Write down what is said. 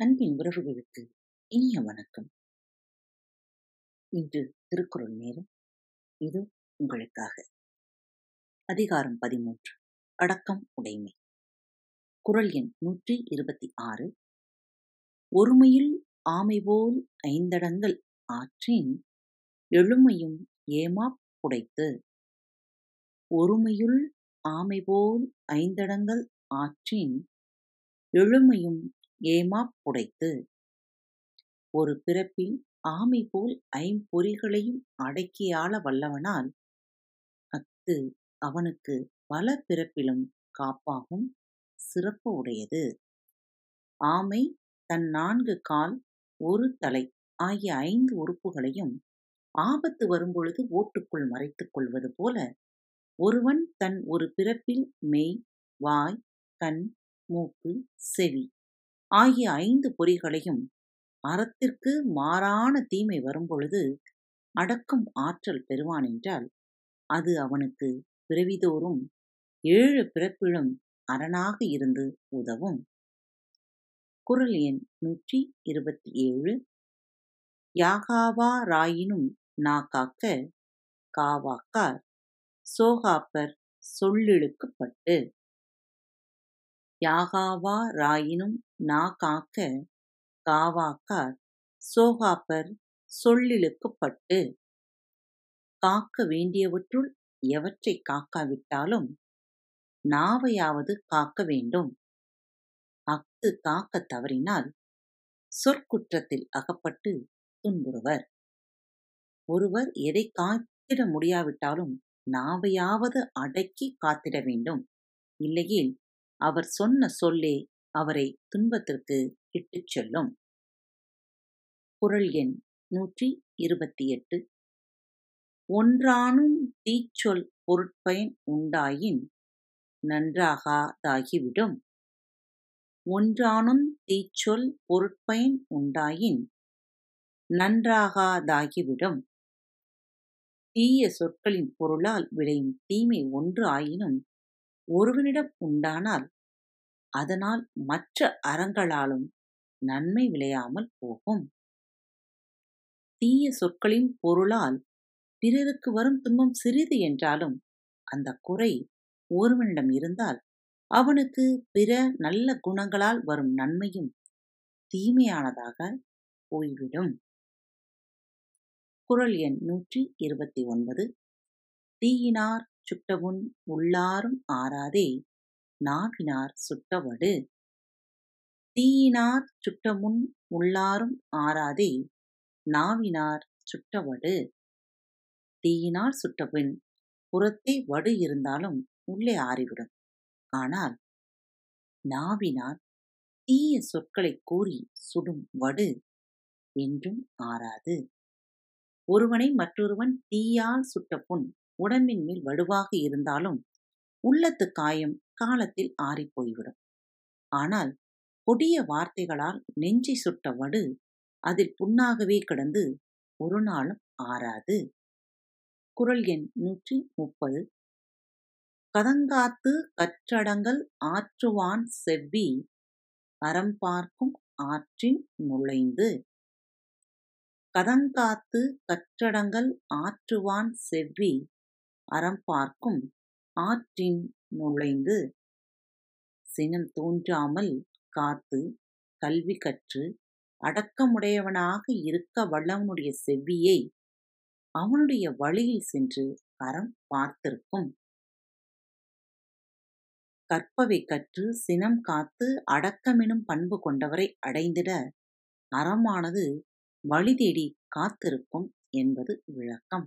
அன்பின் உறவுகளுக்கு இனிய வணக்கம். இன்று திருக்குறள் நேரம். இது உங்களுக்காக. அதிகாரம் பதிமூன்று. அடக்கம் உடைமை. குரல் எண் நூற்றி இருபத்தி ஆறு. ஒருமையில் ஆமைபோல் ஐந்தடங்கள் ஆற்றின் எழுமையும் ஏமாப் புடைத்து ஒருமையுள் ஆமைபோல் ஐந்தடங்கள் ஆற்றின் எழுமையும் ஏமாப் புடைத்து. ஒரு பிறப்பில் ஆமை போல் ஐம்பொறிகளையும் அடக்கியாள வல்லவனால் அஃது அவனுக்கு பல பிறப்பிலும் காப்பாகும் சிறப்பு உடையது. ஆமை தன் நான்கு கால் ஒரு தலை ஆகிய ஐந்து உறுப்புகளையும் ஆபத்து வரும்பொழுது ஓட்டுக்குள் மறைத்துக் கொள்வது போல ஒருவன் தன் ஒரு பிறப்பில் மெய் வாய் கண் மூக்கு செவி ஆகிய ஐந்து பொறிகளையும் அறத்திற்கு மாறான தீமை வரும்பொழுது அடக்கும் ஆற்றல் பெறுவான் என்றால் அது அவனுக்கு பிறவிதோறும் ஏழு பிறப்பிலும் அரணாக இருந்து உதவும். குரல் எண் நூற்றி இருபத்தி ஏழு யாகாவா ராயினும் நா காக்க காவாக்கார் சோகாப்பர் சொல்லிழுக்கப்பட்டு. யாகாவா ராயினும் நா காக்க காவாக்கார். சோகாப்பர் சொல்லிழுக்கப்பட்டு காக்க வேண்டியவற்றுள் எவற்றை காக்காவிட்டாலும் நாவையாவது காக்க வேண்டும். அஃது காக்க தவறினால் சொற்குற்றத்தில் அகப்பட்டு துன்புறுவர். ஒருவர் எதை காத்திட முடியாவிட்டாலும் நாவையாவது அடக்கி காத்திட வேண்டும். இல்லையேல் அவர் சொன்ன சொல்லே அவரை துன்பத்திற்கு இட்டுச் செல்லும். குரல் எண் நூற்றி இருபத்தி எட்டு ஒன்றானும் தீச்சொல் பொருட்பயன் உண்டாயின் நன்றாகாதாகிவிடும். ஒன்றானும் தீச்சொல் பொருட்பயன் உண்டாயின் நன்றாகாதாகிவிடும். தீய சொற்களின் பொருளால் விளையும் தீமை ஒன்று ஆயினும் ஒருவனிடம் உண்டானால் அதனால் மற்ற அறங்களாலும் நன்மை விளையாமல் போகும். தீய சொற்களின் பொருளால் பிறருக்கு வரும் துன்பம் சிறிது என்றாலும் அந்த குறை ஒருவனிடம் இருந்தால் அவனுக்கு பிற நல்ல குணங்களால் வரும் நன்மையும் தீமையானதாக போய்விடும். குரல் எண் நூற்றி இருபத்தி ஒன்பது தீயினார் சுட்டவுன் உள்ளாரும் ஆறாதே நாவினார் சுட்டவடு. தீயினார் சுட்டமுன் உள்ளாரும் ஆறாதே நாவினார் சுட்டவடு. தீயினால் சுட்டபின் புறத்தே வடு இருந்தாலும் உள்ளே ஆறிவிடும். ஆனால் நாவினார் தீய சொற்களை கூறி சுடும் வடு என்றும் ஆறாது. ஒருவனை மற்றொருவன் தீயால் சுட்ட புண் உடம்பின் மேல் வடுவாக இருந்தாலும் உள்ளத்து காயம் காலத்தில் ஆறிப்போய்விடும் ஆனால் கொடிய வார்த்தைகளால் நெஞ்சை சுட்ட வடு அதில் புண்ணாகவே கிடந்து ஒரு நாளும் ஆறாது. குரல் எண் நூற்றி முப்பது. கதங்காத்து கற்றடங்கள் ஆற்றுவான் செவ்வி அறம் பார்க்கும் ஆற்றின் நுழைந்து. கதங்காத்து கற்றடங்கள் ஆற்றுவான் செவ்வி அறம் பார்க்கும் ஆற்றின் நுழைந்து சினம் தோன்றாமல் காத்து கல்வி கற்று அடக்கமுடையவனாக இருக்க வல்லவனுடைய செவ்வியை அவனுடைய வழியில் சென்று அறம் பார்த்திருக்கும். கற்பவை கற்று சினம் காத்து அடக்கமெனும் பண்பு கொண்டவரை அடைந்திட அறமானது வழி தேடி காத்திருக்கும் என்பது விளக்கம்.